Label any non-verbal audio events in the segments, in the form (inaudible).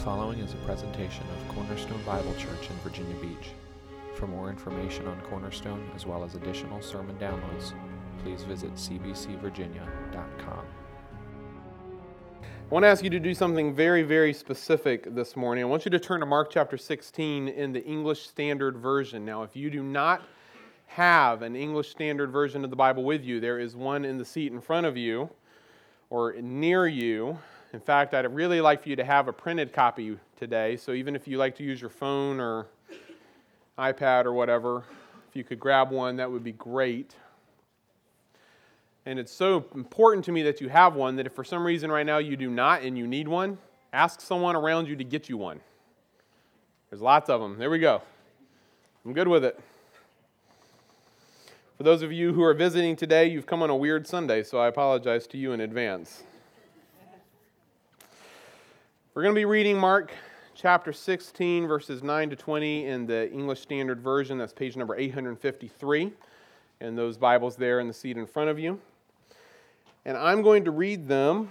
following is a presentation of Cornerstone Bible Church in Virginia Beach. For more information on Cornerstone, as well as additional sermon downloads, please visit cbcvirginia.com. I want to ask you to do something very, very specific this morning. I want you to turn to Mark chapter 16 in the English Standard Version. Now, if you do not have an English Standard Version of the Bible with you, there is one in the seat in front of you or near you. In fact, I'd really like for you to have a printed copy today. So even if you like to use your phone or iPad or whatever, if you could grab one, that would be great. And it's so important to me that you have one that if for some reason right now you do not and you need one, ask someone around you to get you one. There's lots of them. There we go. I'm good with it. For those of you who are visiting today, you've come on a weird Sunday, so I apologize to you in advance. We're going to be reading Mark chapter 16, verses 9 to 20 in the English Standard Version. That's page number 853. And those Bibles there in the seat in front of you. And I'm going to read them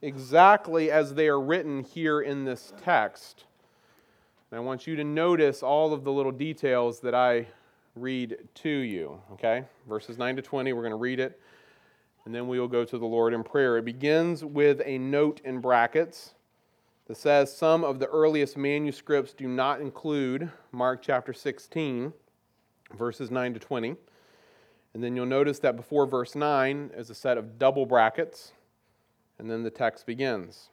exactly as they are written here in this text. And I want you to notice all of the little details that I read to you. Okay? Verses 9 to 20, we're going to read it. And then we will go to the Lord in prayer. It begins with a note in brackets that says some of the earliest manuscripts do not include Mark chapter 16, verses 9 to 20. And then you'll notice that before verse 9 is a set of double brackets, and then the text begins.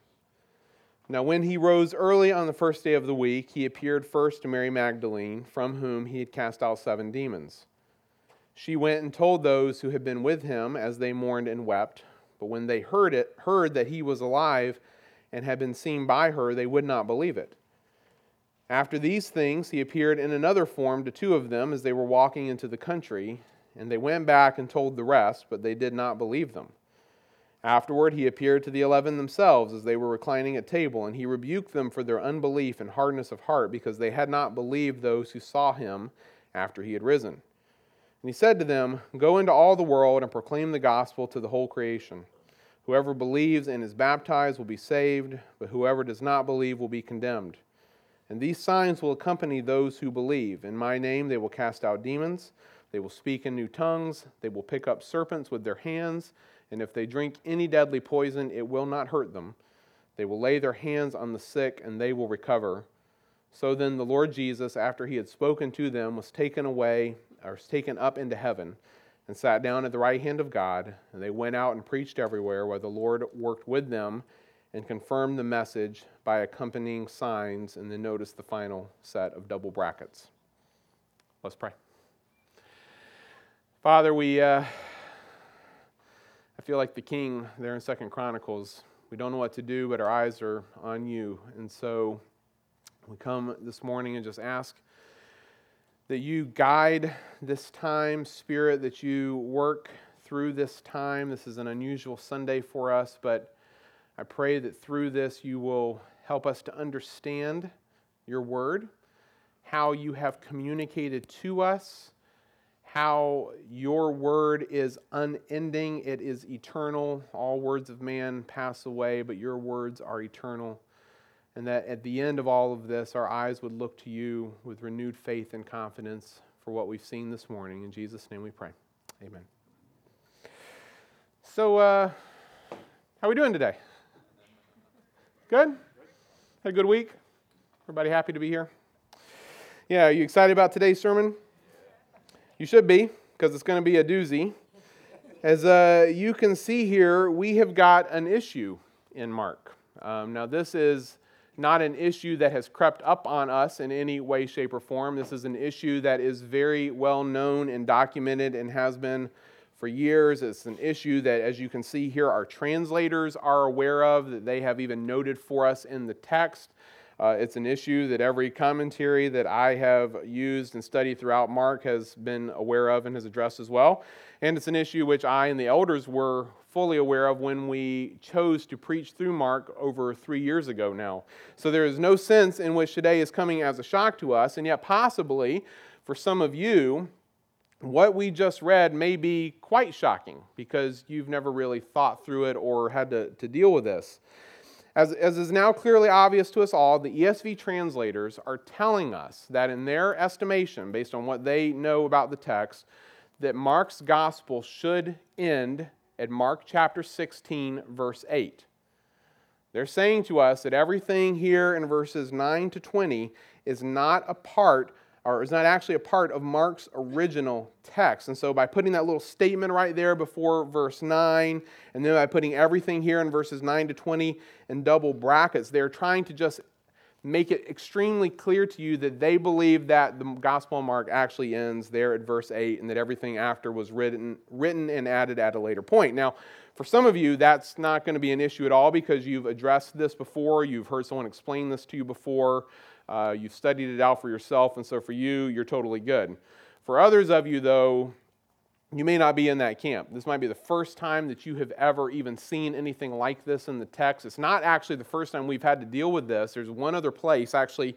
Now, when he rose early on the first day of the week, he appeared first to Mary Magdalene, from whom he had cast out seven demons. She went and told those who had been with him as they mourned and wept. But when they heard it, heard that he was alive, and had been seen by her, they would not believe it. After these things, he appeared in another form to two of them as they were walking into the country, and they went back and told the rest, but they did not believe them. Afterward, he appeared to the eleven themselves as they were reclining at table, and he rebuked them for their unbelief and hardness of heart, because they had not believed those who saw him after he had risen. And he said to them, Go into all the world and proclaim the gospel to the whole creation. Whoever believes and is baptized will be saved, but whoever does not believe will be condemned. And these signs will accompany those who believe. In my name they will cast out demons, they will speak in new tongues, they will pick up serpents with their hands, and if they drink any deadly poison, it will not hurt them. They will lay their hands on the sick, and they will recover. So then the Lord Jesus, after he had spoken to them, was taken away, or was taken up into heaven and sat down at the right hand of God. And they went out and preached everywhere, where the Lord worked with them and confirmed the message by accompanying signs. And then notice the final set of double brackets. Let's pray. Father, we, uh, I feel like the king there in Second Chronicles. We don't know what to do, but our eyes are on you. And so we come this morning and just ask that you guide this time, Spirit, that you work through this time. This is an unusual Sunday for us, but I pray that through this you will help us to understand your word, how you have communicated to us, how your word is unending, it is eternal. All words of man pass away, but your words are eternal and that at the end of all of this, our eyes would look to you with renewed faith and confidence for what we've seen this morning. In Jesus' name we pray. Amen. So, uh, how are we doing today? Good? Had a good week? Everybody happy to be here? Yeah, are you excited about today's sermon? You should be, because it's going to be a doozy. As uh, you can see here, we have got an issue in Mark. Um, now, this is not an issue that has crept up on us in any way, shape, or form. This is an issue that is very well known and documented and has been for years. It's an issue that, as you can see here, our translators are aware of, that they have even noted for us in the text. Uh, it's an issue that every commentary that I have used and studied throughout Mark has been aware of and has addressed as well. And it's an issue which I and the elders were fully aware of when we chose to preach through Mark over three years ago now. So there is no sense in which today is coming as a shock to us, and yet possibly for some of you, what we just read may be quite shocking because you've never really thought through it or had to, to deal with this. As, as is now clearly obvious to us all, the ESV translators are telling us that in their estimation, based on what they know about the text, that Mark's gospel should end at Mark chapter 16, verse 8. They're saying to us that everything here in verses 9 to 20 is not a part or is not actually a part of Mark's original text. And so by putting that little statement right there before verse 9, and then by putting everything here in verses 9 to 20 in double brackets, they're trying to just make it extremely clear to you that they believe that the Gospel of Mark actually ends there at verse 8 and that everything after was written, written and added at a later point. Now, for some of you, that's not going to be an issue at all because you've addressed this before, you've heard someone explain this to you before. Uh, you've studied it out for yourself, and so for you, you're totally good. For others of you, though, you may not be in that camp. This might be the first time that you have ever even seen anything like this in the text. It's not actually the first time we've had to deal with this. There's one other place, actually,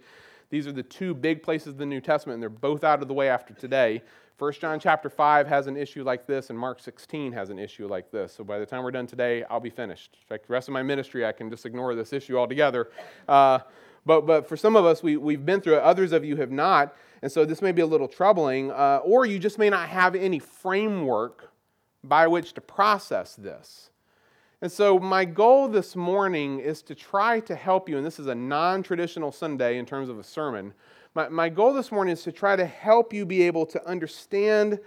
these are the two big places of the New Testament, and they're both out of the way after today. 1 John chapter 5 has an issue like this, and Mark 16 has an issue like this. So by the time we're done today, I'll be finished. In fact, the rest of my ministry, I can just ignore this issue altogether. Uh, but, but for some of us, we, we've been through it. Others of you have not. And so this may be a little troubling. Uh, or you just may not have any framework by which to process this. And so, my goal this morning is to try to help you, and this is a non traditional Sunday in terms of a sermon. My, my goal this morning is to try to help you be able to understand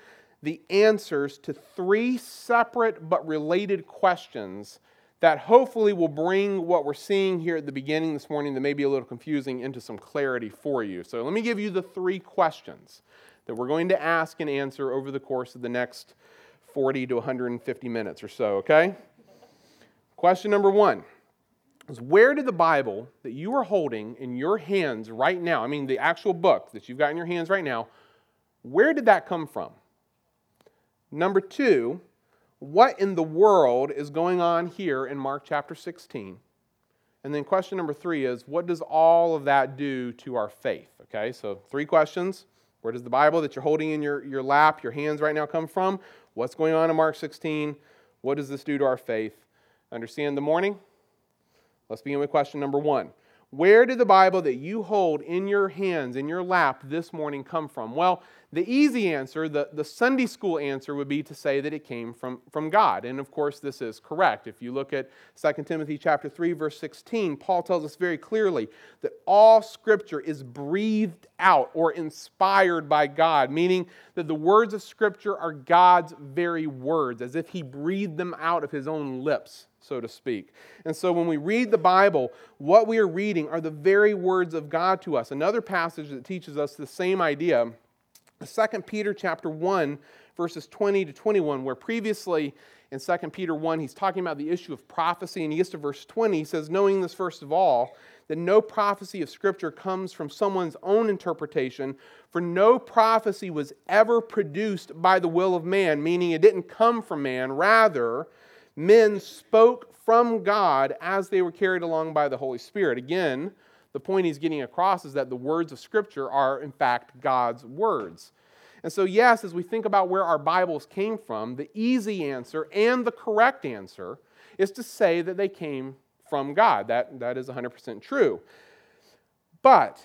the answers to three separate but related questions that hopefully will bring what we're seeing here at the beginning this morning that may be a little confusing into some clarity for you. So let me give you the three questions that we're going to ask and answer over the course of the next 40 to 150 minutes or so, okay? Question number one is where did the Bible that you are holding in your hands right now, I mean the actual book that you've got in your hands right now, where did that come from? Number two, what in the world is going on here in Mark chapter 16? And then question number three is, what does all of that do to our faith? Okay, so three questions. Where does the Bible that you're holding in your, your lap, your hands right now, come from? What's going on in Mark 16? What does this do to our faith? Understand the morning? Let's begin with question number one. Where did the Bible that you hold in your hands, in your lap this morning come from? Well, the easy answer, the, the Sunday school answer, would be to say that it came from, from God. And of course, this is correct. If you look at 2 Timothy chapter 3, verse 16, Paul tells us very clearly that all scripture is breathed out or inspired by God, meaning that the words of scripture are God's very words, as if he breathed them out of his own lips so to speak. And so when we read the Bible, what we are reading are the very words of God to us. Another passage that teaches us the same idea 2 Peter chapter 1, verses 20 to 21, where previously in 2 Peter 1, he's talking about the issue of prophecy, and he gets to verse 20. He says, Knowing this first of all, that no prophecy of Scripture comes from someone's own interpretation, for no prophecy was ever produced by the will of man, meaning it didn't come from man. Rather, men spoke from God as they were carried along by the Holy Spirit. Again, the point he's getting across is that the words of Scripture are, in fact, God's words. And so, yes, as we think about where our Bibles came from, the easy answer and the correct answer is to say that they came from God. That, that is 100% true. But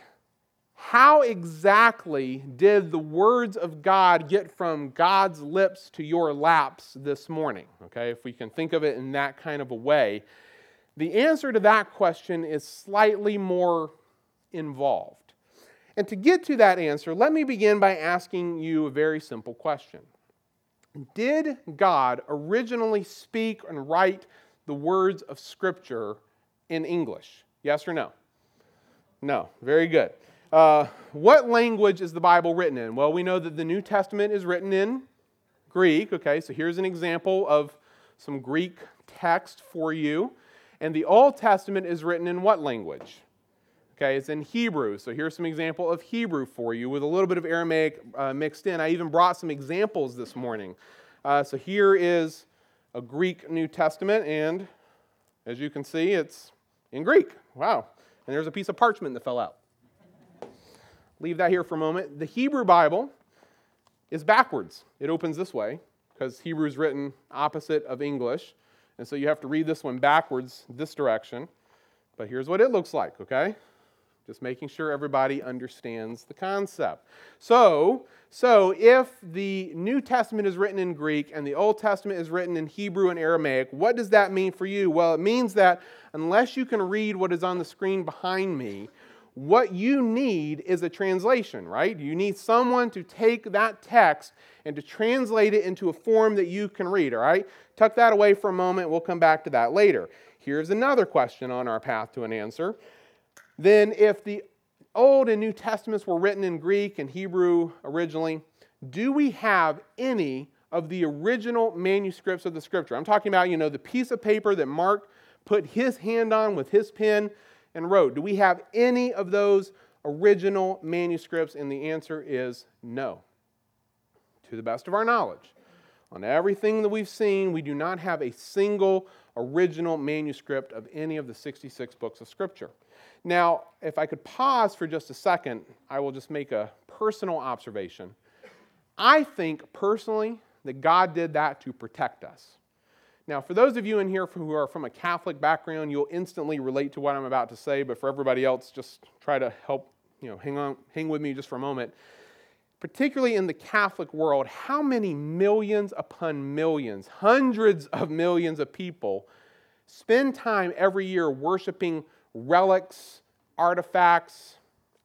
how exactly did the words of God get from God's lips to your laps this morning? Okay, if we can think of it in that kind of a way. The answer to that question is slightly more involved. And to get to that answer, let me begin by asking you a very simple question Did God originally speak and write the words of Scripture in English? Yes or no? No. Very good. Uh, what language is the Bible written in? Well, we know that the New Testament is written in Greek. Okay, so here's an example of some Greek text for you. And the Old Testament is written in what language? Okay, it's in Hebrew. So here's some example of Hebrew for you with a little bit of Aramaic uh, mixed in. I even brought some examples this morning. Uh, so here is a Greek New Testament, and as you can see, it's in Greek. Wow. And there's a piece of parchment that fell out. Leave that here for a moment. The Hebrew Bible is backwards. It opens this way because Hebrew is written opposite of English. And so you have to read this one backwards, this direction. But here's what it looks like, okay? Just making sure everybody understands the concept. So, so if the New Testament is written in Greek and the Old Testament is written in Hebrew and Aramaic, what does that mean for you? Well, it means that unless you can read what is on the screen behind me, what you need is a translation, right? You need someone to take that text and to translate it into a form that you can read, all right? Tuck that away for a moment. We'll come back to that later. Here's another question on our path to an answer. Then, if the Old and New Testaments were written in Greek and Hebrew originally, do we have any of the original manuscripts of the scripture? I'm talking about, you know, the piece of paper that Mark put his hand on with his pen and wrote. Do we have any of those original manuscripts? And the answer is no. To the best of our knowledge. On everything that we've seen, we do not have a single original manuscript of any of the 66 books of Scripture. Now, if I could pause for just a second, I will just make a personal observation. I think personally that God did that to protect us. Now, for those of you in here who are from a Catholic background, you'll instantly relate to what I'm about to say, but for everybody else, just try to help, you know, hang on, hang with me just for a moment. Particularly in the Catholic world, how many millions upon millions, hundreds of millions of people spend time every year worshiping relics, artifacts,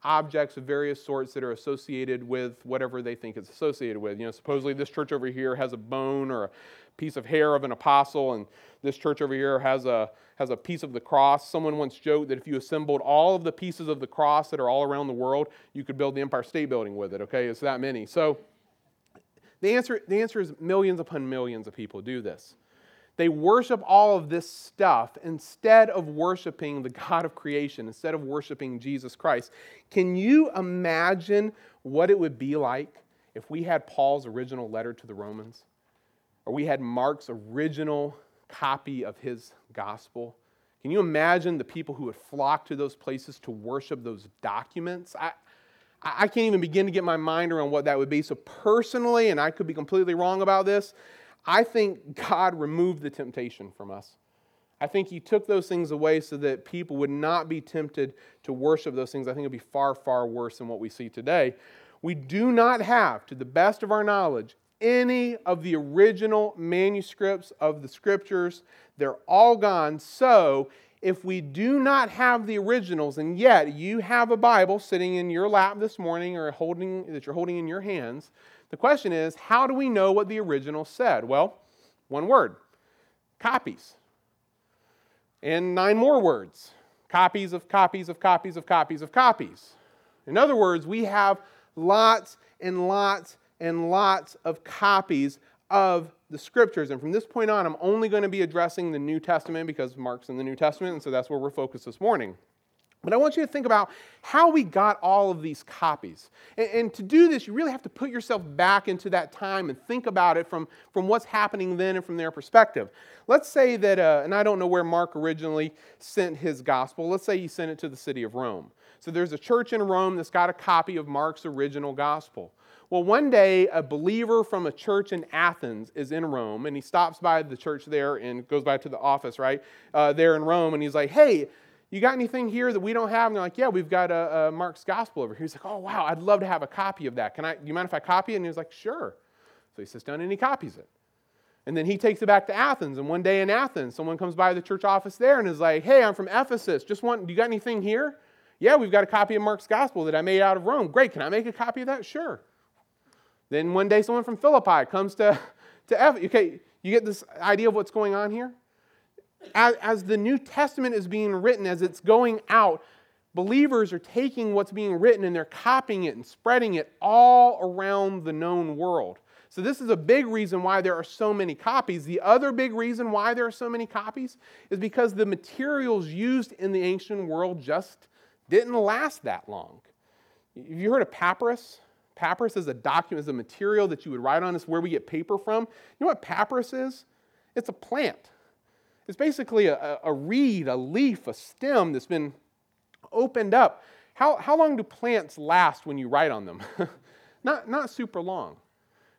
objects of various sorts that are associated with whatever they think it's associated with. You know, supposedly this church over here has a bone or a piece of hair of an apostle, and this church over here has a, has a piece of the cross. Someone once joked that if you assembled all of the pieces of the cross that are all around the world, you could build the Empire State Building with it, okay? It's that many. So the answer, the answer is millions upon millions of people do this. They worship all of this stuff instead of worshiping the God of creation, instead of worshiping Jesus Christ. Can you imagine what it would be like if we had Paul's original letter to the Romans? Or we had Mark's original copy of his gospel. Can you imagine the people who would flock to those places to worship those documents? I, I can't even begin to get my mind around what that would be. So, personally, and I could be completely wrong about this, I think God removed the temptation from us. I think He took those things away so that people would not be tempted to worship those things. I think it would be far, far worse than what we see today. We do not have, to the best of our knowledge, any of the original manuscripts of the scriptures. They're all gone. So, if we do not have the originals, and yet you have a Bible sitting in your lap this morning or holding, that you're holding in your hands, the question is how do we know what the original said? Well, one word copies. And nine more words copies of copies of copies of copies of copies. In other words, we have lots and lots and lots of copies of the scriptures. And from this point on, I'm only going to be addressing the New Testament because Mark's in the New Testament, and so that's where we're focused this morning. But I want you to think about how we got all of these copies. And, and, to do this, you really have to put yourself back into that time and think about it from, from what's happening then and from their perspective. Let's say that, uh, and I don't know where Mark originally sent his gospel, let's say he sent it to the city of Rome. So there's a church in Rome that's got a copy of Mark's original gospel. Well, one day, a believer from a church in Athens is in Rome, and he stops by the church there and goes by to the office, right, uh, there in Rome, and he's like, hey, you got anything here that we don't have? And they're like, yeah, we've got a, a Mark's Gospel over here. He's like, oh, wow, I'd love to have a copy of that. Can I, do you mind if I copy it? And he's like, sure. So he sits down and he copies it. And then he takes it back to Athens. And one day in Athens, someone comes by the church office there and is like, hey, I'm from Ephesus. Just want, do you got anything here? Yeah, we've got a copy of Mark's Gospel that I made out of Rome. Great. Can I make a copy of that? Sure. Then one day, someone from Philippi comes to, (laughs) to Ephesus. Okay, you get this idea of what's going on here? As, as the New Testament is being written, as it's going out, believers are taking what's being written and they're copying it and spreading it all around the known world. So, this is a big reason why there are so many copies. The other big reason why there are so many copies is because the materials used in the ancient world just didn't last that long. Have you heard of papyrus? Papyrus is a document, is a material that you would write on. It's where we get paper from. You know what papyrus is? It's a plant. It's basically a, a reed, a leaf, a stem that's been opened up. How, how long do plants last when you write on them? (laughs) not, not super long.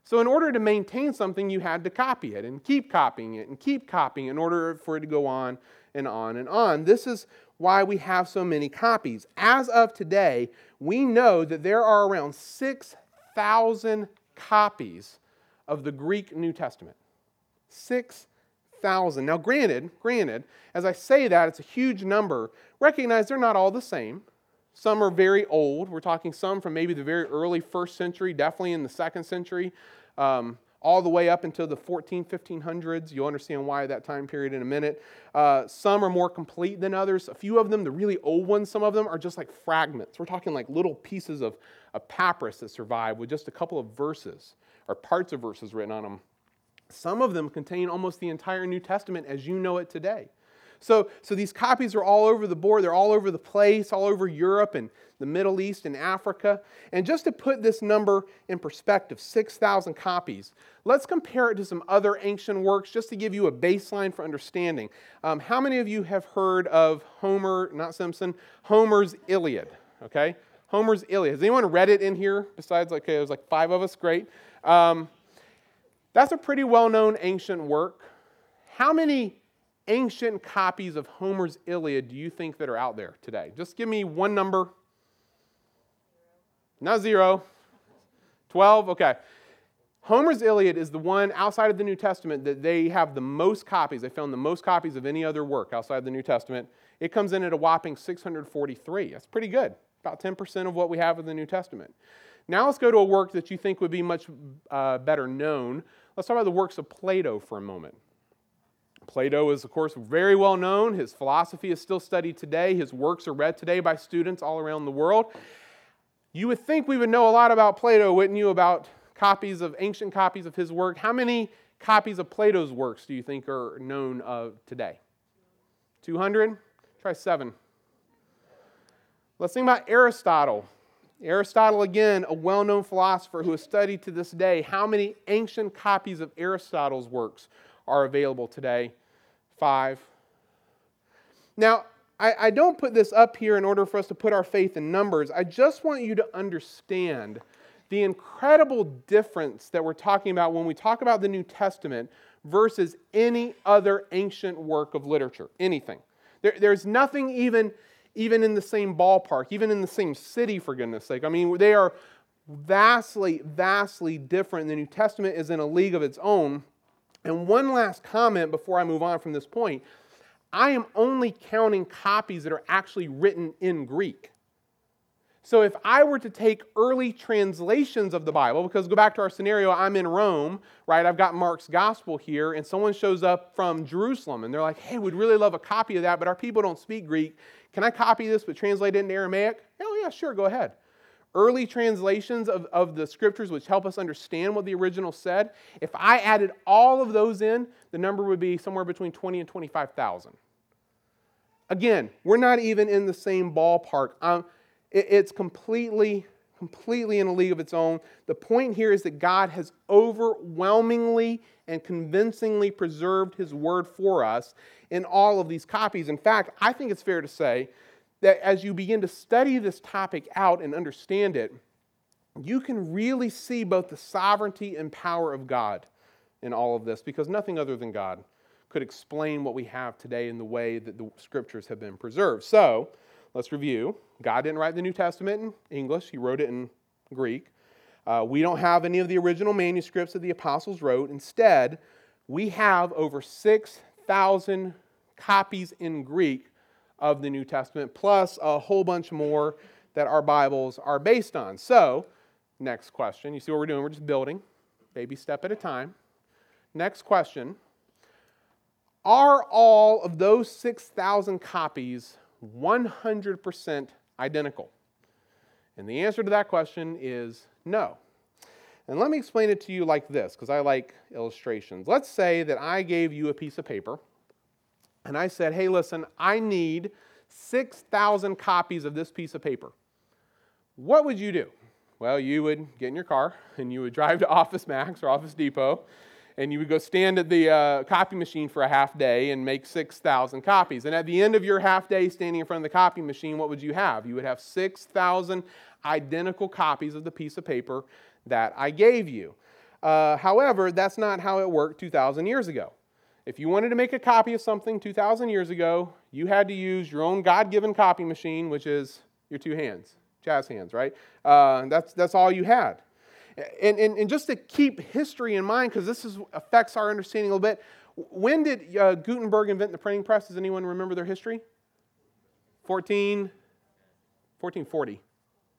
So, in order to maintain something, you had to copy it and keep copying it and keep copying in order for it to go on and on and on. This is why we have so many copies. As of today, we know that there are around 6,000 copies of the Greek New Testament. 6,000. Now, granted, granted, as I say that, it's a huge number. Recognize they're not all the same. Some are very old. We're talking some from maybe the very early first century, definitely in the second century. Um, all the way up until the 14, 1500s. You'll understand why that time period in a minute. Uh, some are more complete than others. A few of them, the really old ones, some of them are just like fragments. We're talking like little pieces of, of papyrus that survive with just a couple of verses or parts of verses written on them. Some of them contain almost the entire New Testament as you know it today. So, so these copies are all over the board. They're all over the place, all over Europe and the Middle East and Africa. And just to put this number in perspective 6,000 copies let's compare it to some other ancient works just to give you a baseline for understanding. Um, how many of you have heard of Homer, not Simpson, Homer's Iliad? Okay? Homer's Iliad. Has anyone read it in here besides, okay, was like five of us? Great. Um, that's a pretty well known ancient work. How many ancient copies of Homer's Iliad do you think that are out there today? Just give me one number. Not zero. 12? Okay. Homer's Iliad is the one outside of the New Testament that they have the most copies. They found the most copies of any other work outside the New Testament. It comes in at a whopping 643. That's pretty good, about 10% of what we have in the New Testament. Now let's go to a work that you think would be much uh, better known. Let's talk about the works of Plato for a moment. Plato is, of course, very well known. His philosophy is still studied today. His works are read today by students all around the world. You would think we would know a lot about Plato, wouldn't you, about copies of ancient copies of his work. How many copies of Plato's works do you think are known of today? 200? Try seven. Let's think about Aristotle. Aristotle, again, a well known philosopher who is studied to this day. How many ancient copies of Aristotle's works are available today? Five. Now, I, I, don't put this up here in order for us to put our faith in numbers. I just want you to understand the incredible difference that we're talking about when we talk about the New Testament versus any other ancient work of literature, anything. There, there's nothing even, even in the same ballpark, even in the same city, for goodness sake. I mean, they are vastly, vastly different. The New Testament is in a league of its own. And one last comment before I move on from this point I am only counting copies that are actually written in Greek. So if I were to take early translations of the Bible, because go back to our scenario, I'm in Rome, right? I've got Mark's gospel here, and someone shows up from Jerusalem, and they're like, hey, we'd really love a copy of that, but our people don't speak Greek. Can I copy this but translate it into Aramaic? Oh, yeah, sure, go ahead. Early translations of, of the scriptures, which help us understand what the original said, if I added all of those in, the number would be somewhere between 20 and 25,000. Again, we're not even in the same ballpark. Um, it's completely, completely in a league of its own. The point here is that God has overwhelmingly and convincingly preserved His word for us in all of these copies. In fact, I think it's fair to say that as you begin to study this topic out and understand it, you can really see both the sovereignty and power of God in all of this because nothing other than God could explain what we have today in the way that the scriptures have been preserved. So, Let's review. God didn't write the New Testament in English, He wrote it in Greek. Uh, we don't have any of the original manuscripts that the apostles wrote. Instead, we have over 6,000 copies in Greek of the New Testament, plus a whole bunch more that our Bibles are based on. So, next question. You see what we're doing? We're just building, baby step at a time. Next question Are all of those 6,000 copies 100% identical? And the answer to that question is no. And let me explain it to you like this, because I like illustrations. Let's say that I gave you a piece of paper, and I said, hey, listen, I need 6,000 copies of this piece of paper. What would you do? Well, you would get in your car and you would drive to Office Max or Office Depot and you would go stand at the uh, copy machine for a half day and make 6,000 copies. And at the end of your half day standing in front of the copy machine, what would you have? You would have 6,000 identical copies of the piece of paper that I gave you. Uh, however, that's not how it worked 2,000 years ago. If you wanted to make a copy of something 2,000 years ago, you had to use your own God given copy machine, which is your two hands, jazz hands, right? Uh, that's, that's all you had. And, and, and just to keep history in mind, because this is, affects our understanding a little bit, when did uh, Gutenberg invent the printing press? Does anyone remember their history? 14, 1440.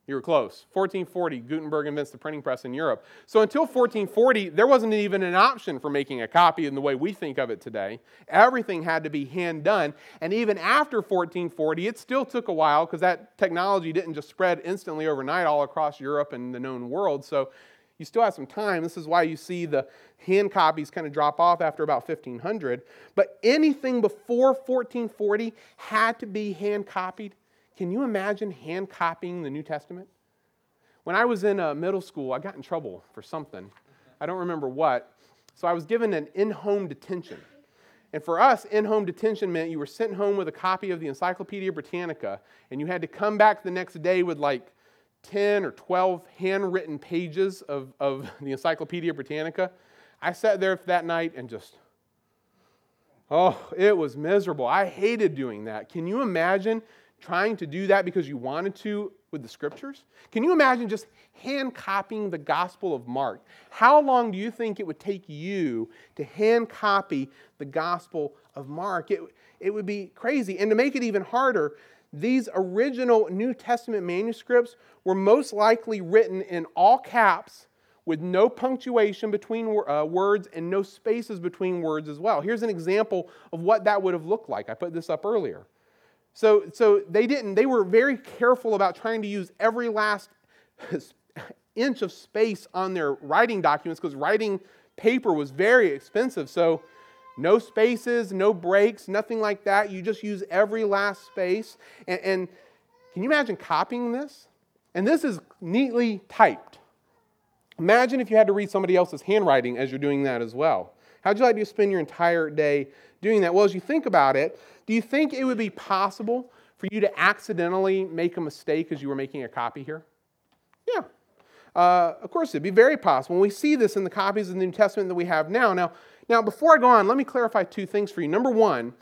You were close. 1440, Gutenberg invents the printing press in Europe. So until 1440, there wasn't even an option for making a copy in the way we think of it today. Everything had to be hand done. And even after 1440, it still took a while because that technology didn't just spread instantly overnight all across Europe and the known world. So you still have some time. This is why you see the hand copies kind of drop off after about 1500. But anything before 1440 had to be hand copied can you imagine hand copying the New Testament? When I was in uh, middle school, I got in trouble for something. I don't remember what. So I was given an in home detention. And for us, in home detention meant you were sent home with a copy of the Encyclopedia Britannica, and you had to come back the next day with like 10 or 12 handwritten pages of, of (laughs) the Encyclopedia Britannica. I sat there that night and just, oh, it was miserable. I hated doing that. Can you imagine trying to do that because you wanted to with the scriptures? Can you imagine just hand copying the Gospel of Mark? How long do you think it would take you to hand copy the Gospel of Mark? It, it would be crazy. And to make it even harder, these original New Testament manuscripts were most likely written in all caps with no punctuation between uh, words and no spaces between words as well. Here's an example of what that would have looked like. I put this up earlier. So, so they didn't, they were very careful about trying to use every last (laughs) inch of space on their writing documents because writing paper was very expensive. So, no spaces, no breaks, nothing like that. You just use every last space. And, and can you imagine copying this? And this is neatly typed. Imagine if you had to read somebody else's handwriting as you're doing that as well. How'd you like to spend your entire day doing that? Well, as you think about it, do you think it would be possible for you to accidentally make a mistake as you were making a copy here? Yeah. Uh, of course, it'd be very possible. And we see this in the copies of the New Testament that we have now. Now, now, before I go on, let me clarify two things for you. Number one,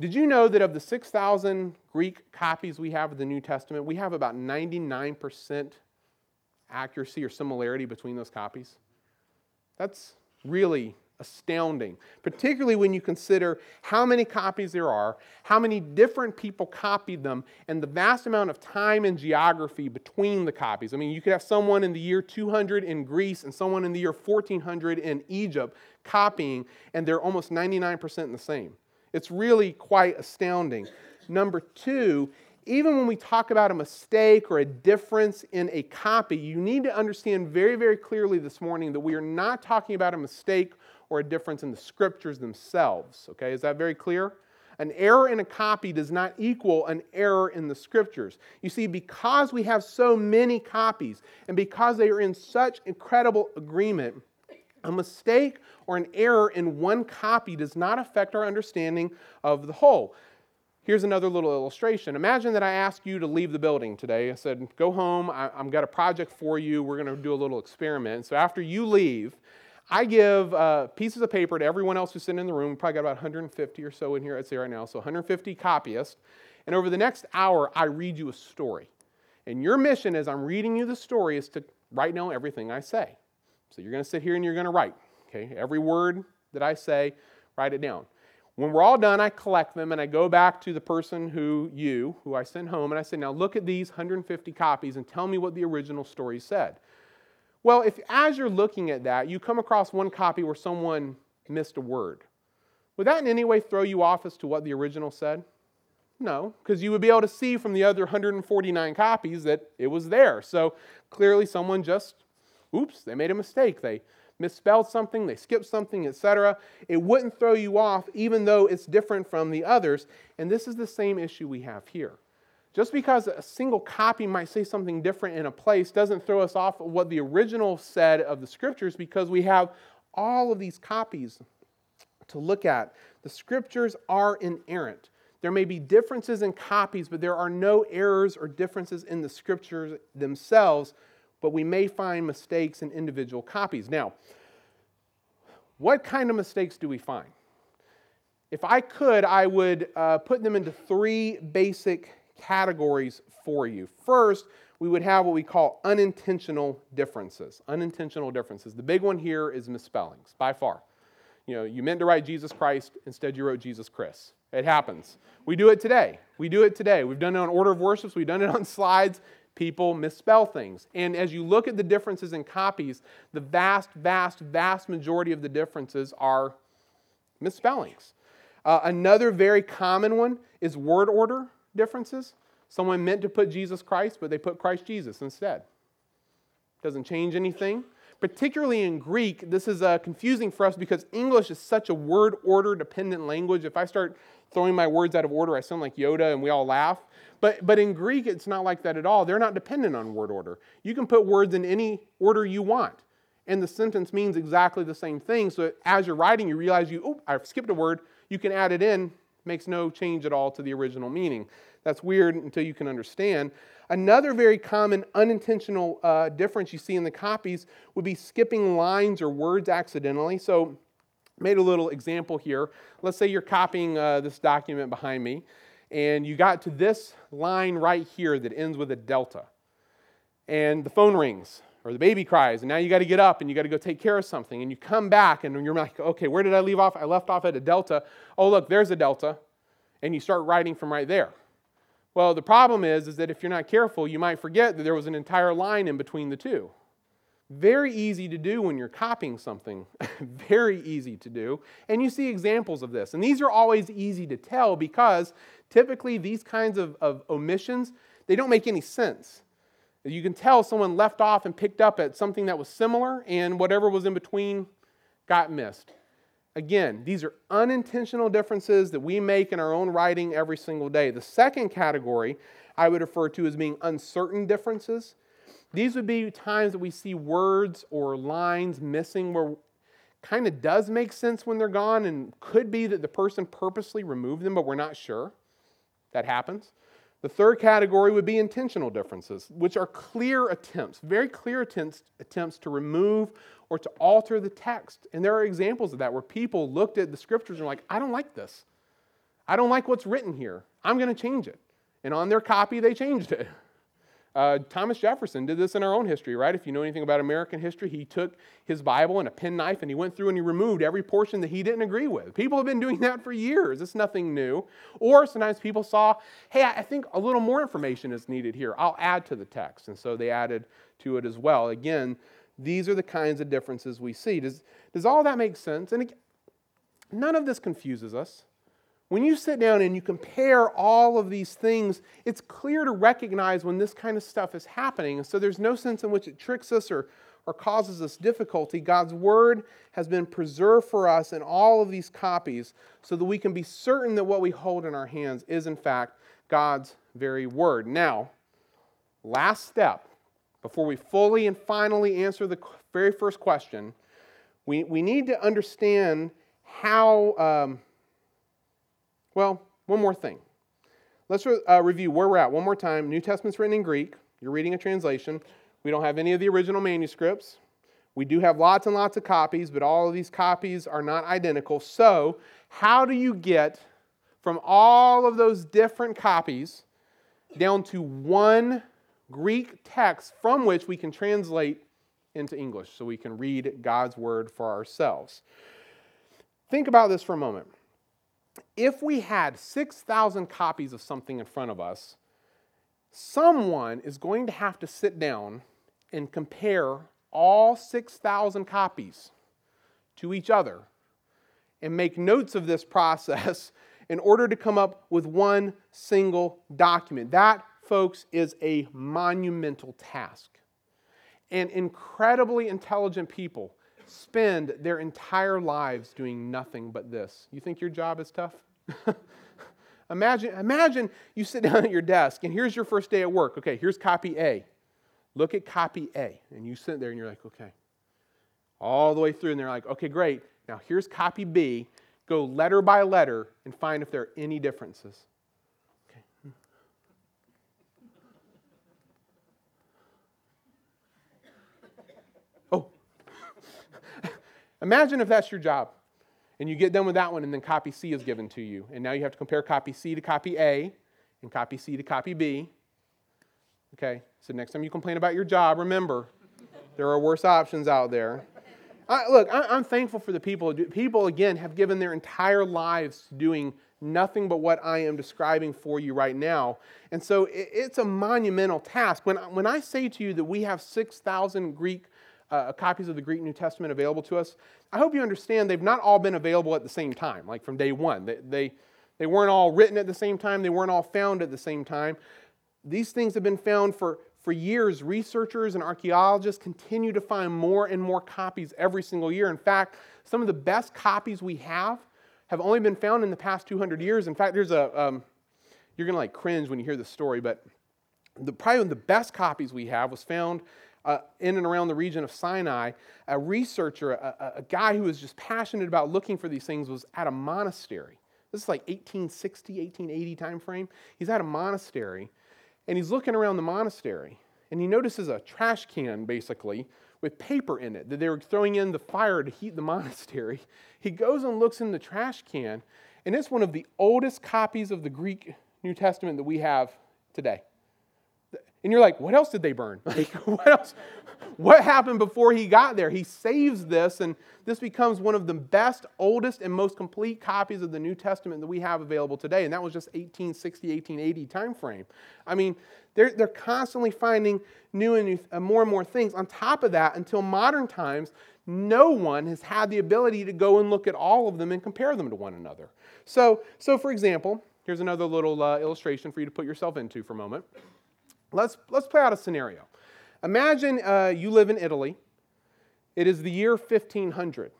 did you know that of the 6,000 Greek copies we have of the New Testament, we have about 99% accuracy or similarity between those copies? That's really astounding, particularly when you consider how many copies there are, how many different people copied them, and the vast amount of time and geography between the copies. I mean, you could have someone in the year 200 in Greece and someone in the year 1400 in Egypt copying, and they're almost 99% the same. It's really quite astounding. Number two, even when we talk about a mistake or a difference in a copy, you need to understand very, very clearly this morning that we are not talking about a mistake or a difference in the scriptures themselves. Okay, is that very clear? An error in a copy does not equal an error in the scriptures. You see, because we have so many copies and because they are in such incredible agreement, a mistake or an error in one copy does not affect our understanding of the whole. Here's another little illustration. Imagine that I asked you to leave the building today. I said, Go home, I, have got a project for you. We're going to do a little experiment. So after you leave, I give uh, pieces of paper to everyone else who's sitting in the room. Probably got about 150 or so in here, I'd say right now. So 150 copyists. And over the next hour, I read you a story. And your mission as I'm reading you the story is to write down everything I say. So you're going to sit here and you're going to write. Okay, every word that I say, write it down. When we're all done, I collect them and I go back to the person who you, who I sent home, and I say, now look at these 150 copies and tell me what the original story said. Well, if as you're looking at that, you come across one copy where someone missed a word, would that in any way throw you off as to what the original said? No, because you would be able to see from the other 149 copies that it was there. So clearly, someone just, oops, they made a mistake. They misspelled something, they skipped something, etc. It wouldn't throw you off, even though it's different from the others. And this is the same issue we have here. Just because a single copy might say something different in a place doesn't throw us off what the original said of the scriptures because we have all of these copies to look at. The scriptures are inerrant. There may be differences in copies, but there are no errors or differences in the scriptures themselves, but we may find mistakes in individual copies. Now, what kind of mistakes do we find? if I could, I would uh, put them into three basic categories for you. First, we would have what we call unintentional differences. Unintentional differences. The big one here is misspellings, by far. You know, you meant to write Jesus Christ, instead you wrote Jesus Chris. It happens. We do it today. We do it today. We've done it on order of worships, we've done it on (laughs) slides. People misspell things. And as you look at the differences in copies, the vast, vast, vast majority of the differences are misspellings. Uh, another very common one is word order differences. Someone meant to put Jesus Christ, but they put Christ Jesus instead. Doesn't change anything. Particularly in Greek, this is uh, confusing for us because English is such a word order dependent language. If I start throwing my words out of order, I sound like Yoda and we all laugh. But, but in Greek, it's not like that at all. They're not dependent on word order. You can put words in any order you want, and the sentence means exactly the same thing. So as you're writing, you realize you, oh, I've skipped a word. You can add it in, makes no change at all to the original meaning. That's weird until you can understand. Another very common unintentional uh, difference you see in the copies would be skipping lines or words accidentally. So, made a little example here. Let's say you're copying uh, this document behind me, and you got to this line right here that ends with a delta. And the phone rings, or the baby cries, and now you got to get up and you got to go take care of something. And you come back, and you're like, okay, where did I leave off? I left off at a delta. Oh, look, there's a delta. And you start writing from right there. Well, the problem is, is that if you're not careful, you might forget that there was an entire line in between the two. Very easy to do when you're copying something. (laughs) Very easy to do. And you see examples of this. And these are always easy to tell because typically these kinds of, of omissions, they don't make any sense. You can tell someone left off and picked up at something that was similar, and whatever was in between got missed. Again, these are unintentional differences that we make in our own writing every single day. The second category I would refer to as being uncertain differences. These would be times that we see words or lines missing where kind of does make sense when they're gone and could be that the person purposely removed them, but we're not sure. That happens. The third category would be intentional differences, which are clear attempts, very clear attempts, attempts to remove or to alter the text. And there are examples of that where people looked at the scriptures and were like, I don't like this. I don't like what's written here. I'm going to change it. And on their copy, they changed it. (laughs) Uh, Thomas Jefferson did this in our own history, right? If you know anything about American history, he took his Bible and a penknife and he went through and he removed every portion that he didn't agree with. People have been doing that for years. It's nothing new. Or sometimes people saw, hey, I think a little more information is needed here. I'll add to the text. And so they added to it as well. Again, these are the kinds of differences we see. Does, does all that make sense? And again, none of this confuses us. When you sit down and you compare all of these things, it's clear to recognize when this kind of stuff is happening. So there's no sense in which it tricks us or, or causes us difficulty. God's word has been preserved for us in all of these copies so that we can be certain that what we hold in our hands is, in fact, God's very word. Now, last step before we fully and finally answer the very first question, we, we need to understand how. Um, well, one more thing. Let's re- uh, review where we're at one more time. New Testament's written in Greek. You're reading a translation. We don't have any of the original manuscripts. We do have lots and lots of copies, but all of these copies are not identical. So, how do you get from all of those different copies down to one Greek text from which we can translate into English so we can read God's word for ourselves? Think about this for a moment if we had 6,000 copies of something in front of us, someone is going to have to sit down and compare all 6,000 copies to each other and make notes of this (laughs) process in order to come up with one single document. That, folks, is a monumental task. And incredibly intelligent people spend their entire lives doing nothing but this. You think your job is tough? (laughs) imagine, imagine you sit down at your desk and here's your first day at work. Okay, here's copy A. Look at copy A. And you sit there and you're like, okay. All the way through, and they're like, okay, great. Now here's copy B. Go letter by letter and find if there are any differences. Okay. Oh. Imagine if that's your job. And you get done with that one, and then copy C is given to you. And now you have to compare copy C to copy A and copy C to copy B. Okay, so next time you complain about your job, remember there are worse options out there. I, look, I, am thankful for the people. People, again, have given their entire lives to doing nothing but what I am describing for you right now. And so it, it's a monumental task. When, when I say to you that we have 6,000 Greek uh, copies of the Greek New Testament available to us, I hope you understand they've not all been available at the same time, like from day one. They, they, they weren't all written at the same time, they weren't all found at the same time. These things have been found for, for years. Researchers and archaeologists continue to find more and more copies every single year. In fact, some of the best copies we have have only been found in the past 200 years. In fact, there's a, um, you're going to like cringe when you hear this story, but the, probably one of the best copies we have was found uh, in and around the region of Sinai, a researcher, a, a, guy who was just passionate about looking for these things, was at a monastery. This is like 1860, 1880 time frame. He's at a monastery, and he's looking around the monastery, and he notices a trash can, basically, with paper in it that they were throwing in the fire to heat the (laughs) monastery. He goes and looks in the trash can, and it's one of the oldest copies of the Greek New Testament that we have today. And you're like, what else did they burn? (laughs) Like, what else? What happened before he got there? He saves this, and this becomes one of the best, oldest, and most complete copies of the New Testament that we have available today. And that was just 1860, 1880 time frame. I mean, they're, they're constantly finding new and new, uh, more and more things. On top of that, until modern times, no one has had the ability to go and look at all of them and compare them to one another. So, so for example, here's another little uh, illustration for you to put yourself into for a moment. Let's, let's play out a scenario. Imagine uh, you live in Italy. It is the year 1500.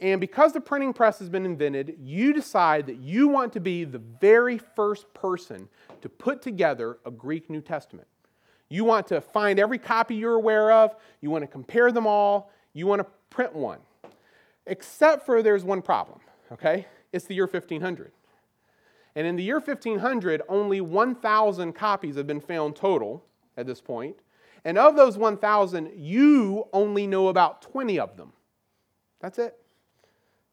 And because the printing press has been invented, you decide that you want to be the very first person to put together a Greek New Testament. You want to find every copy you're aware of, you want to compare them all, you want to print one. Except for there's one problem, okay? It's the year 1500. And in the year 1500, only 1,000 copies have been found total at this point. And of those 1,000, you only know about 20 of them. That's it.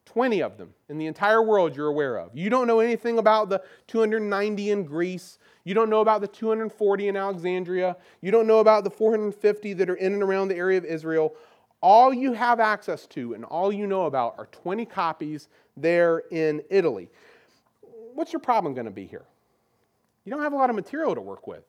20 of them in the entire world you're aware of. You don't know anything about the 290 in Greece. You don't know about the 240 in Alexandria. You don't know about the 450 that are in and around the area of Israel. All you have access to and all you know about are 20 copies there in Italy what's your problem going to be here? You don't have a lot of material to work with.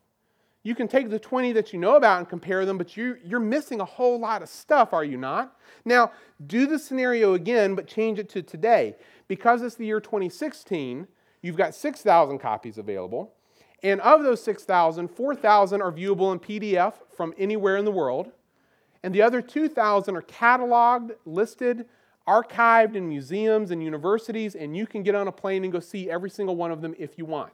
You can take the 20 that you know about and compare them, but you, you're missing a whole lot of stuff, are you not? Now, do the scenario again, but change it to today. Because it's the year 2016, you've got 6,000 copies available. And of those 6,000, 4,000 are viewable in PDF from anywhere in the world. And the other 2,000 are cataloged, listed, archived in museums and universities, and you can get on a plane and go see every single one of them if you want.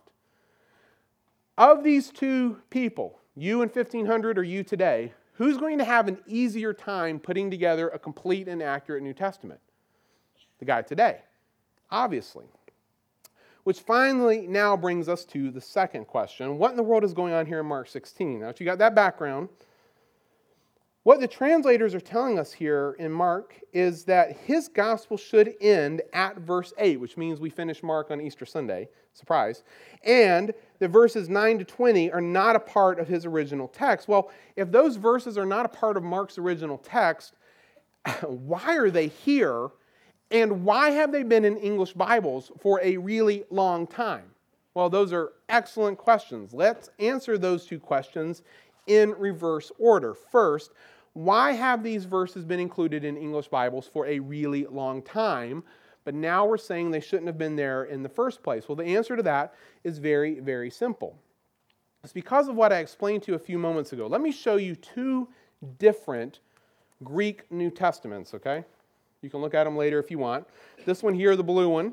Of these two people, you in 1500 or you today, who's going to have an easier time putting together a complete and accurate New Testament? The guy today, obviously. Which finally now brings us to the second question What in the world is going on here in Mark 16? Now, if you got that background, what the translators are telling us here in Mark is that his gospel should end at verse 8, which means we finish Mark on Easter Sunday. Surprise. And the verses 9 to 20 are not a part of his original text. Well, if those verses are not a part of Mark's original text, (laughs) why are they here? And why have they been in English Bibles for a really long time? Well, those are excellent questions. Let's answer those two questions in reverse order. First, why have these verses been included in English Bibles for a really long time? But now we're saying they shouldn't have been there in the first place. Well, the answer to that is very, very simple. It's because of what I explained to you a few moments ago. Let me show you two different Greek New Testaments, okay? You can look at them later if you want. This one here, the blue one,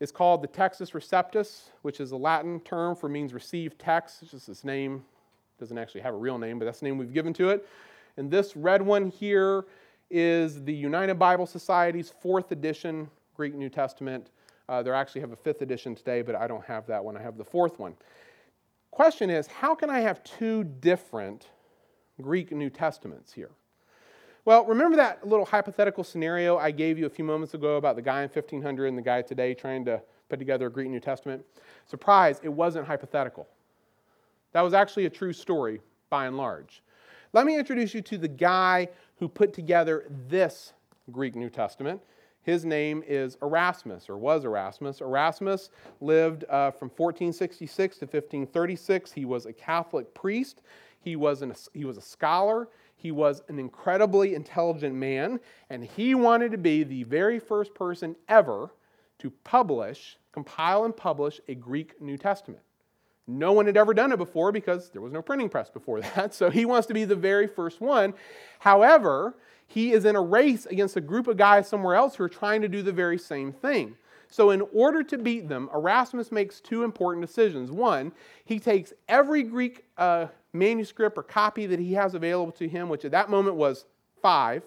is called the Textus Receptus, which is a Latin term for means received text. It's just its name. It Doesn't actually have a real name, but that's the name we've given to it. And this red one here is the United Bible Society's fourth edition Greek New Testament. Uh, they actually have a fifth edition today, but I don't have that one. I have the fourth one. Question is, how can I have two different Greek New Testaments here? Well, remember that little hypothetical scenario I gave you a few moments ago about the guy in 1500 and the guy today trying to put together a Greek New Testament? Surprise, it wasn't hypothetical. That was actually a true story by and large. Let me introduce you to the guy who put together this Greek New Testament. His name is Erasmus, or was Erasmus. Erasmus lived uh, from 1466 to 1536. He was a Catholic priest. He was, an, he was a scholar. He was an incredibly intelligent man, and he wanted to be the very first person ever to publish, compile, and publish a Greek New Testament. No one had ever done it before because there was no printing press before (laughs) that, so he wants to be the very first one. However, he is in a race against a group of guys somewhere else who are trying to do the very same thing. So, in order to beat them, Erasmus makes two important decisions. One, he takes every Greek uh, manuscript or copy that he has available to him, which at that moment was five.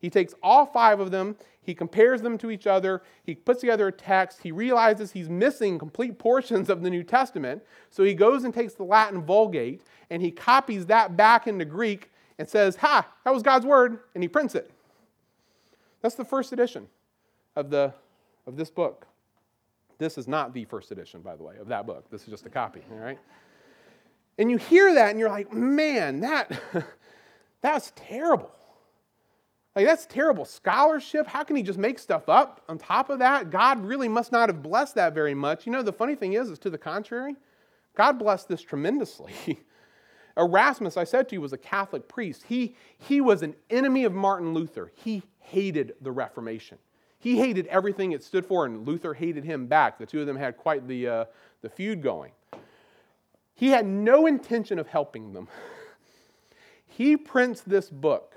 He takes all five of them, he compares them to each other, he puts together a text, he realizes he's missing complete portions of the New Testament, so he goes and takes the Latin Vulgate and he copies that back into Greek and says, Ha, that was God's word, and he prints it. That's the first edition of, the, of this book. This is not the first edition, by the way, of that book. This is just a copy, all right? And you hear that and you're like, man, that, (laughs) that's terrible. Like, that's terrible scholarship. How can he just make stuff up on top of that? God really must not have blessed that very much. You know, the funny thing is, is to the contrary, God blessed this tremendously. (laughs) Erasmus, I said to you, was a Catholic priest. He, he was an enemy of Martin Luther. He hated the Reformation. He hated everything it stood for, and Luther hated him back. The two of them had quite the, uh, the feud going. He had no intention of helping them. (laughs) he prints this book.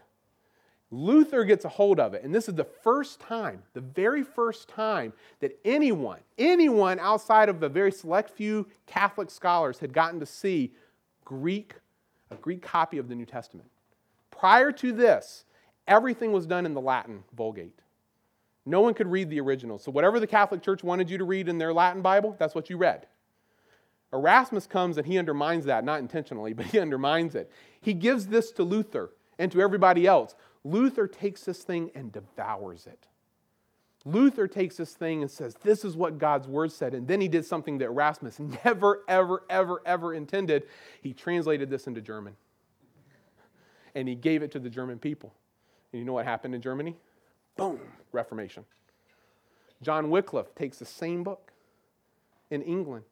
Luther gets a hold of it, and this is the first time, the very first time that anyone, anyone outside of the very select few Catholic scholars had gotten to see Greek, a Greek copy of the New Testament. Prior to this, everything was done in the Latin Vulgate. No one could read the original. So, whatever the Catholic Church wanted you to read in their Latin Bible, that's what you read. Erasmus comes and he undermines that, not intentionally, (laughs) but he undermines it. He gives this to Luther and to everybody else. Luther takes this thing and devours it. Luther takes this thing and says, This is what God's word said. And then he did something that Erasmus (laughs) never, ever, ever, ever intended. He translated this into German. And he gave it to the German people. And you know what happened in Germany? Boom, Reformation. John Wycliffe takes the same book in England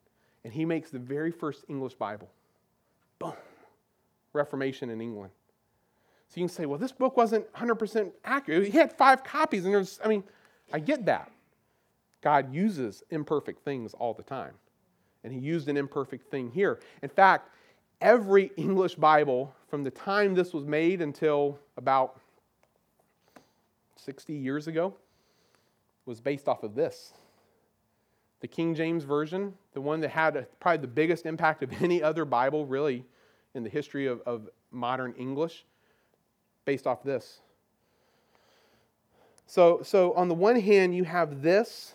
and he makes the very first English Bible. Boom. Reformation in England. So you can say, well, this book wasn't 100% accurate. He had five copies, and there's, I mean, I get that. God uses imperfect things all the time. And he used an imperfect thing here. In fact, every English Bible from the time this was made until about 60 years ago was based off of this the King James Version, the one that had probably the biggest impact of (laughs) any other Bible, really, in the history of, of modern English, based off this. So, so, on the one hand, you have this.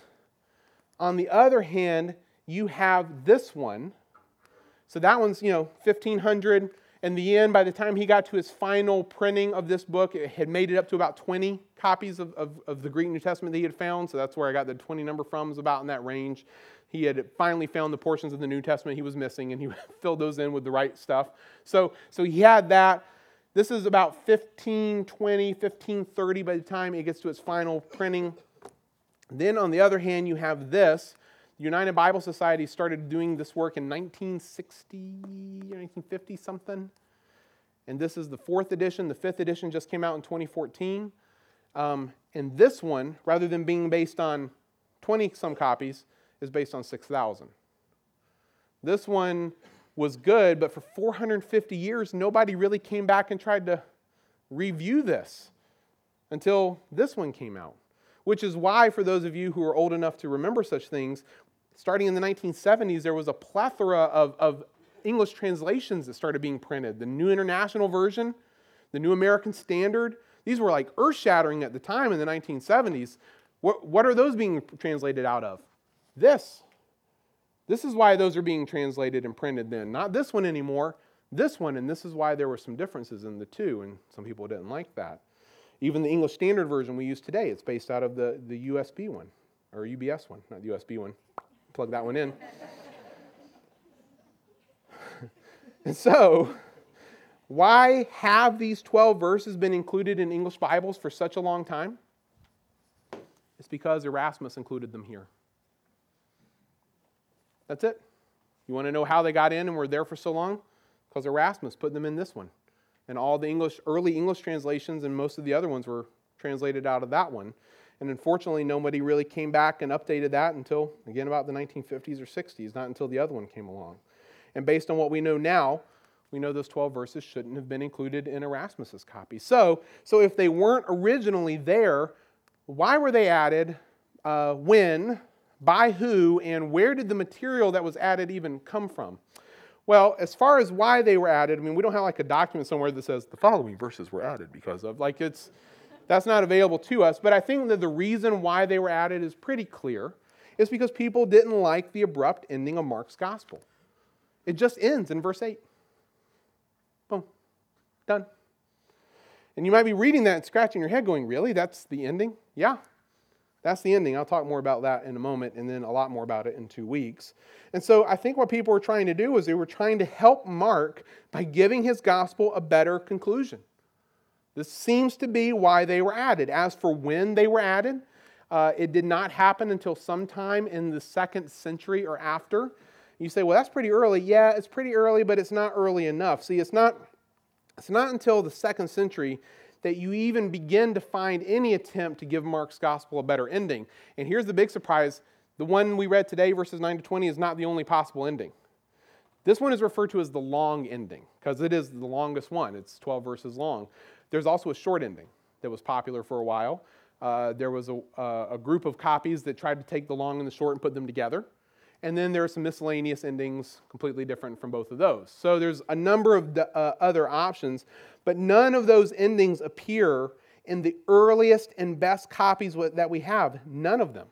On the other hand, you have this one. So that one's, you know, 1500 in the end, by the time he got to his final printing of this book, it had made it up to about 20 copies of, of, of, the Greek New Testament that he had found. So that's where I got the 20 number from, is about in that range. He had finally found the portions of the New Testament he was missing, and he (laughs) filled those in with the right stuff. So, so he had that. This is about 1520, 1530 by the time it gets to its final printing. Then, on the other hand, you have this. The United Bible Society started doing this work in 1960 or 1950 something. And this is the fourth edition. The fifth edition just came out in 2014. Um, and this one, rather than being based on 20 some copies, is based on 6,000. This one was good, but for 450 years, nobody really came back and tried to review this until this one came out. Which is why, for those of you who are old enough to remember such things, starting in the 1970s, there was a plethora of, of English translations that started being printed. The New International Version, the New American Standard, these were like earth shattering at the time in the 1970s. What, what are those being translated out of? This. This is why those are being translated and printed then. Not this one anymore, this one, and this is why there were some differences in the two, and some people didn't like that. Even the English Standard Version we use today, it's based out of the, the USB one, or UBS one, not the USB one. Plug that one in. (laughs) and so, why have these 12 verses been included in English Bibles for such a long time? It's because Erasmus included them here. That's it. You want to know how they got in and were there for so long? Because Erasmus put them in this one. And all the English, early English translations and most of the other ones were translated out of that one. And unfortunately, nobody really came back and updated that until, again, about the 1950s or 60s, not until the other one came along. And based on what we know now, we know those 12 verses shouldn't have been included in Erasmus's copy. So, so if they weren't originally there, why were they added? Uh, when? By who? And where did the material that was added even come from? Well, as far as why they were added, I mean, we don't have like a document somewhere that says the following verses were added because of. Like, it's that's not available to us. But I think that the reason why they were added is pretty clear. It's because people didn't like the abrupt ending of Mark's gospel. It just ends in verse 8. Boom. Done. And you might be reading that and scratching your head, going, Really? That's the ending? Yeah, that's the ending. I'll talk more about that in a moment and then a lot more about it in two weeks. And so I think what people were trying to do was they were trying to help Mark by giving his gospel a better conclusion. This seems to be why they were added. As for when they were added, uh, it did not happen until sometime in the second century or after. You say, well, that's pretty early. Yeah, it's pretty early, but it's not early enough. See, it's not, it's not until the second century that you even begin to find any attempt to give Mark's gospel a better ending. And here's the big surprise the one we read today, verses 9 to 20, is not the only possible ending. This one is referred to as the long ending because it is the longest one. It's 12 verses long. There's also a short ending that was popular for a while. Uh, there was a, uh, a group of copies that tried to take the long and the short and put them together. And then there are some miscellaneous endings completely different from both of those. So there's a number of uh, other options, but none of those endings appear in the earliest and best copies that we have. None of them.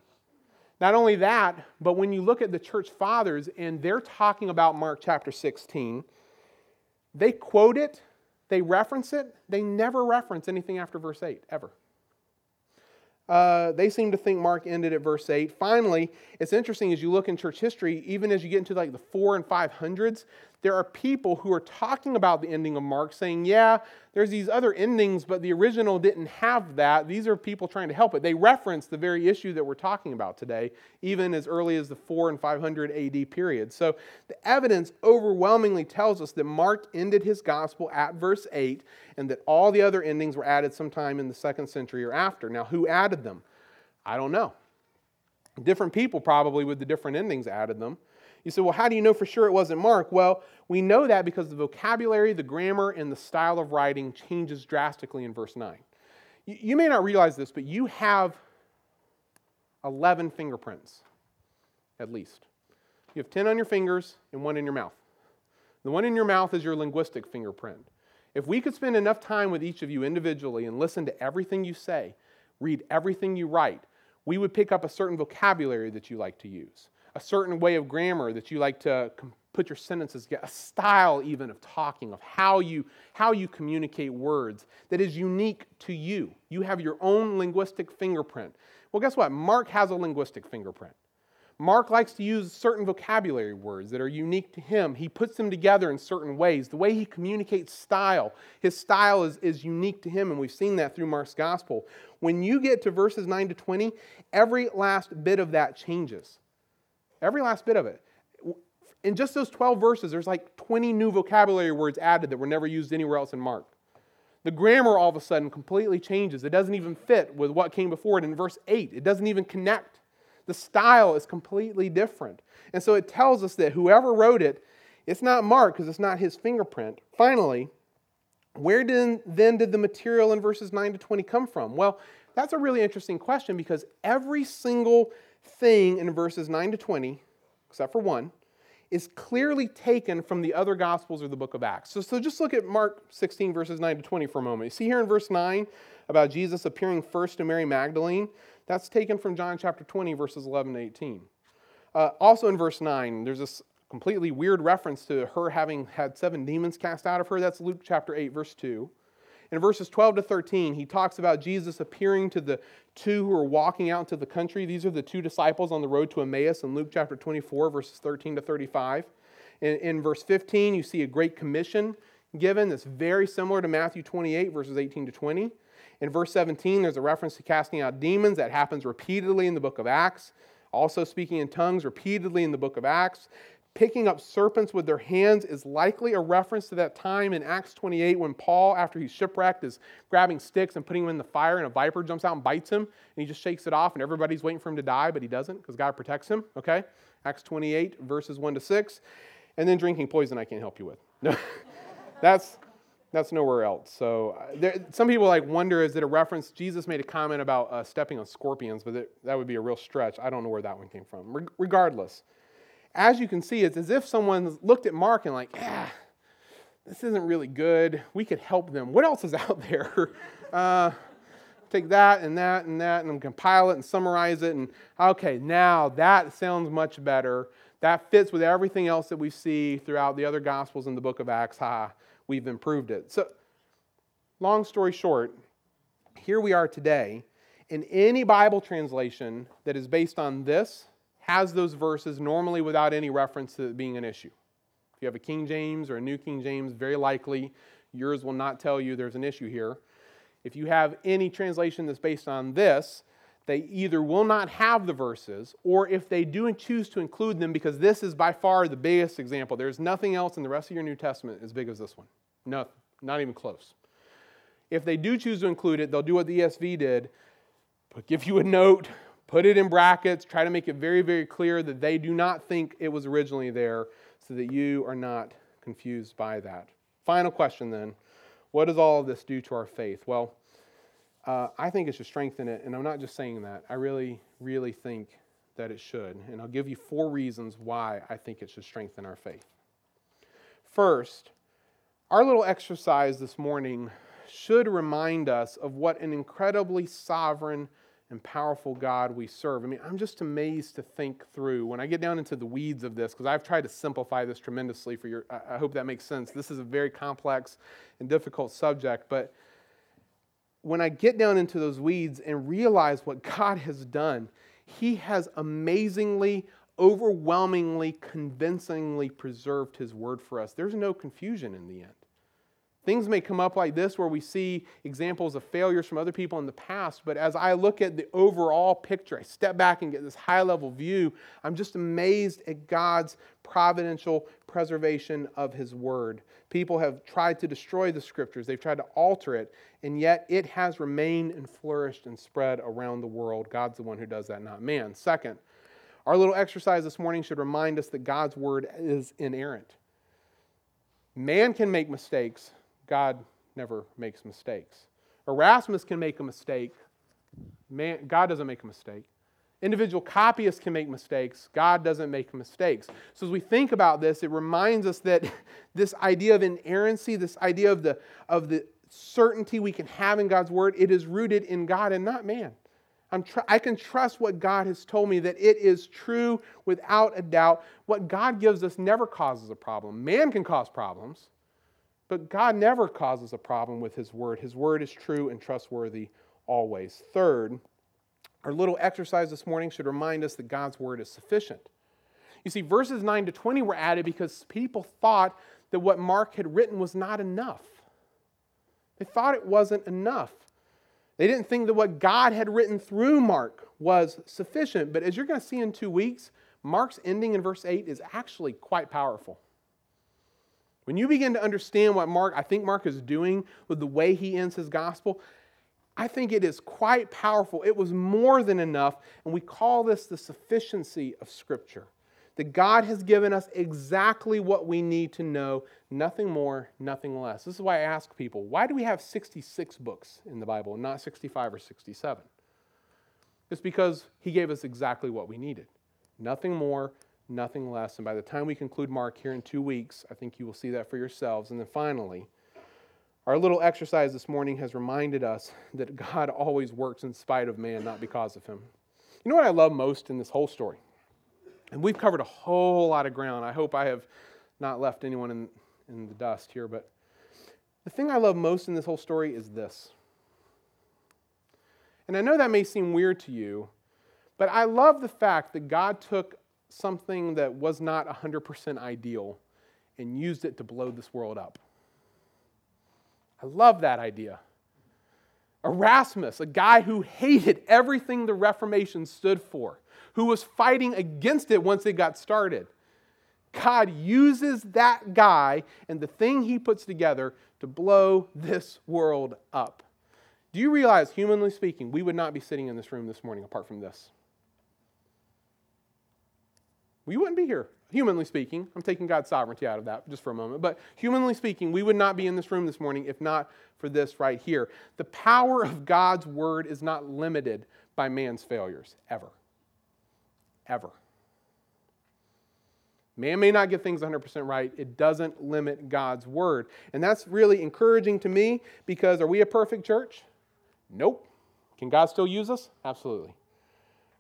Not only that, but when you look at the church fathers and they're talking about Mark chapter 16, they quote it, they reference it, they never reference anything after verse 8, ever. Uh, they seem to think Mark ended at verse 8. Finally, it's interesting as you look in church history, even as you get into like the 4 and 500s, there are people who are talking about the ending of Mark saying, yeah, there's these other endings, but the original didn't have that. These are people trying to help it. They reference the very issue that we're talking about today, even as early as the 4 and 500 AD period. So the evidence overwhelmingly tells us that Mark ended his gospel at verse 8 and that all the other endings were added sometime in the second century or after. Now, who added them? I don't know. Different people probably with the different endings added them. You say, well, how do you know for sure it wasn't Mark? Well, we know that because the vocabulary, the grammar, and the style of writing changes drastically in verse 9. You may not realize this, but you have 11 fingerprints, at least. You have 10 on your fingers and one in your mouth. The one in your mouth is your linguistic fingerprint. If we could spend enough time with each of you individually and listen to everything you say, read everything you write, we would pick up a certain vocabulary that you like to use a certain way of grammar that you like to put your sentences a style even of talking of how you how you communicate words that is unique to you. You have your own linguistic fingerprint. Well guess what? Mark has a linguistic fingerprint. Mark likes to use certain vocabulary words that are unique to him. He puts them together in certain ways. The way he communicates style his style is, is unique to him and we've seen that through mark's gospel. When you get to verses 9 to 20 every last bit of that changes Every last bit of it. In just those 12 verses, there's like 20 new vocabulary words added that were never used anywhere else in Mark. The grammar all of a sudden completely changes. It doesn't even fit with what came before it in verse 8. It doesn't even connect. The style is completely different. And so it tells us that whoever wrote it, it's not Mark because it's not his fingerprint. Finally, where did, then did the material in verses 9 to 20 come from? Well, that's a really interesting question because every single thing in verses 9 to 20, except for one, is clearly taken from the other Gospels or the book of Acts. So, so just look at Mark 16, verses 9 to 20 for a moment. You see here in verse 9 about Jesus appearing first to Mary Magdalene? That's taken from John chapter 20, verses 11 to 18. Uh, also in verse 9, there's this completely weird reference to her having had seven demons cast out of her. That's Luke chapter 8, verse 2. In verses 12 to 13, he talks about Jesus appearing to the two who are walking out into the country. These are the two disciples on the road to Emmaus in Luke chapter 24, verses 13 to 35. In, in verse 15, you see a great commission given that's very similar to Matthew 28, verses 18 to 20. In verse 17, there's a reference to casting out demons that happens repeatedly in the book of Acts. Also, speaking in tongues repeatedly in the book of Acts. Picking up serpents with their hands is likely a reference to that time in Acts 28 when Paul, after he's shipwrecked, is grabbing sticks and putting them in the fire, and a viper jumps out and bites him, and he just shakes it off, and everybody's waiting for him to die, but he doesn't because God protects him. Okay? Acts 28, verses 1 to 6. And then drinking poison, I can't help you with. No, (laughs) that's that's nowhere else. So uh, there, some people like wonder is it a reference? Jesus made a comment about uh, stepping on scorpions, but that would be a real stretch. I don't know where that one came from. Re- regardless, as you can see, it's as if someone looked at Mark and like, yeah, this isn't really good. We could help them. What else is (laughs) out there? uh, take that and that and that and compile it and summarize it and okay, now that sounds much better. That fits with everything else that we see throughout the other gospels in the book of Acts. Ha, we've improved it. So, long story short, here we are today. In any Bible translation that is based on this, has those verses normally without any reference to it being an issue. If you have a King James or a New King James, very likely yours will not tell you there's an issue here. If you have any translation that's based on this, they either will not have the verses, or if they do choose to include them, because this is by far the biggest example. There's nothing else in the rest of your New Testament as big as this one. No, not even close. If they do choose to include it, they'll do what the ESV did, but give you a note Put it in brackets, try to make it very, very clear that they do not think it was originally there so that you are not confused by that. Final question then what does all of this do to our faith? Well, uh, I think it should strengthen it, and I'm not just saying that. I really, really think that it should. And I'll give you four reasons why I think it should strengthen our faith. First, our little exercise this morning should remind us of what an incredibly sovereign and powerful God we serve. I mean, I'm just amazed to think through when I get down into the weeds of this, because I've tried to simplify this tremendously for your, I hope that makes sense. This is a very complex and difficult subject, but when I get down into those weeds and realize what God has done, He has amazingly, overwhelmingly, convincingly preserved His word for us. There's no confusion in the end. Things may come up like this where we see examples of failures from other people in the past, but as I look at the overall picture, I step back and get this high level view, I'm just amazed at God's providential preservation of His Word. People have tried to destroy the Scriptures, they've tried to alter it, and yet it has remained and flourished and spread around the world. God's the one who does that, not man. Second, our little exercise this morning should remind us that God's Word is inerrant. Man can make mistakes, God never makes mistakes. Erasmus can make a mistake. Man, God doesn't make a mistake. Individual copyists can make mistakes. God doesn't make mistakes. So, as we think about this, it reminds us that (laughs) this idea of inerrancy, this idea of the, of the certainty we can have in God's word, it is rooted in God and not man. Tr- i can trust what God has told me, that it is true without a doubt. What God gives us never causes a problem. Man can cause problems. But God never causes a problem with His Word. His Word is true and trustworthy always. Third, our little exercise this morning should remind us that God's Word is sufficient. You see, verses 9 to 20 were added because people thought that what Mark had written was not enough. They thought it wasn't enough. They didn't think that what God had written through Mark was sufficient. But as you're going to see in two weeks, Mark's ending in verse 8 is actually quite powerful. When you begin to understand what Mark, I think Mark is doing with the way he ends his gospel, I think it is quite powerful. It was more than enough, and we call this the sufficiency of Scripture. That God has given us exactly what we need to know, nothing more, nothing less. This is why I ask people why do we have 66 books in the Bible and not 65 or 67? It's because He gave us exactly what we needed. Nothing more, nothing less. And by the time we conclude Mark here in two weeks, I think you will see that for yourselves. And then finally, our little exercise this morning has reminded us that God (laughs) always works in spite of man, not because of him. You know what I love most in this whole story? And we've covered a whole lot of ground. I hope I have not left anyone in, in the dust here, but The thing I love most in this whole story is this. And I know that may seem weird to you, but I love the fact that God took something that was not 100% ideal and used it to blow this world up. I love that idea. Erasmus, a guy who hated everything the Reformation stood for, who was fighting against it once it got started. God uses that guy and the thing he puts together to blow this world up. Do you realize, humanly speaking, we would not be sitting in this room this morning apart from this? We wouldn't be here, humanly speaking. I'm taking God's sovereignty out of that just for a moment. But humanly speaking, we would not be in this room this morning if not for this right here. The power of God's word is not limited by man's failures, ever. Ever. Man may not get things 100% right. It doesn't limit God's word. And that's really encouraging to me because are we a perfect church? Nope. Can God still use us? Absolutely.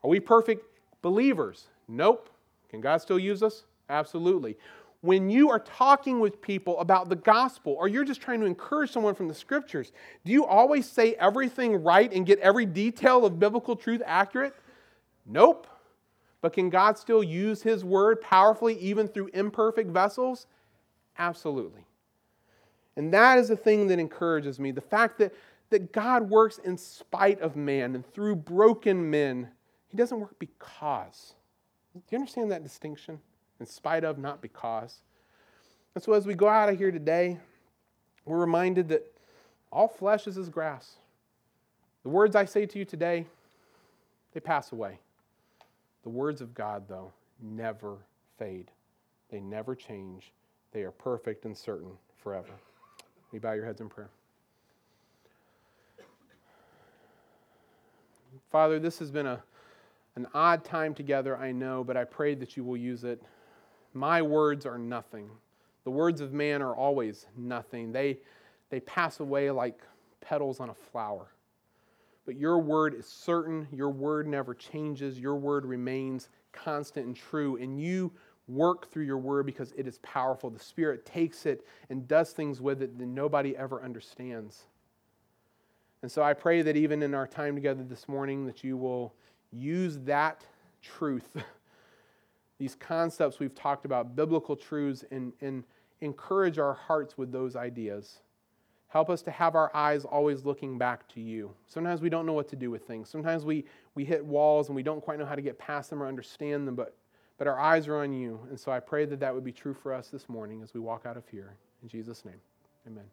Are we perfect believers? Nope. Can God still use us? Absolutely. When you are talking with people about the gospel or you're just trying to encourage someone from the scriptures, do you always say everything right and get every detail of biblical truth accurate? Nope. But can God still use His word powerfully even through imperfect vessels? Absolutely. And that is the thing that encourages me the fact that, that God works in spite of man and through broken men. He doesn't work because. Do you understand that distinction? In spite of, not because. And so as we go out of here today, we're reminded that all flesh is as grass. The words I say to you today, they pass away. The words of God, though, never fade. They never change. They are perfect and certain forever. We bow your heads in prayer. Father, this has been a an odd time together, I know, but I pray that you will use it. My words are nothing. The words of man are always nothing. They, they pass away like petals on a flower. But your word is certain. Your word never changes. Your word remains constant and true. And you work through your word because it is powerful. The Spirit takes it and does things with it that nobody ever understands. And so I pray that even in our time together this morning, that you will use that truth, (laughs) these concepts we've talked about, biblical truths, and, and encourage our hearts with those ideas. Help us to have our eyes always looking back to you. Sometimes we don't know what to do with things. Sometimes we, we hit walls and we don't quite know how to get past them or understand them, but, but our eyes are on you. And so I pray that that would be true for us this morning as we walk out of here. In Jesus' name, amen.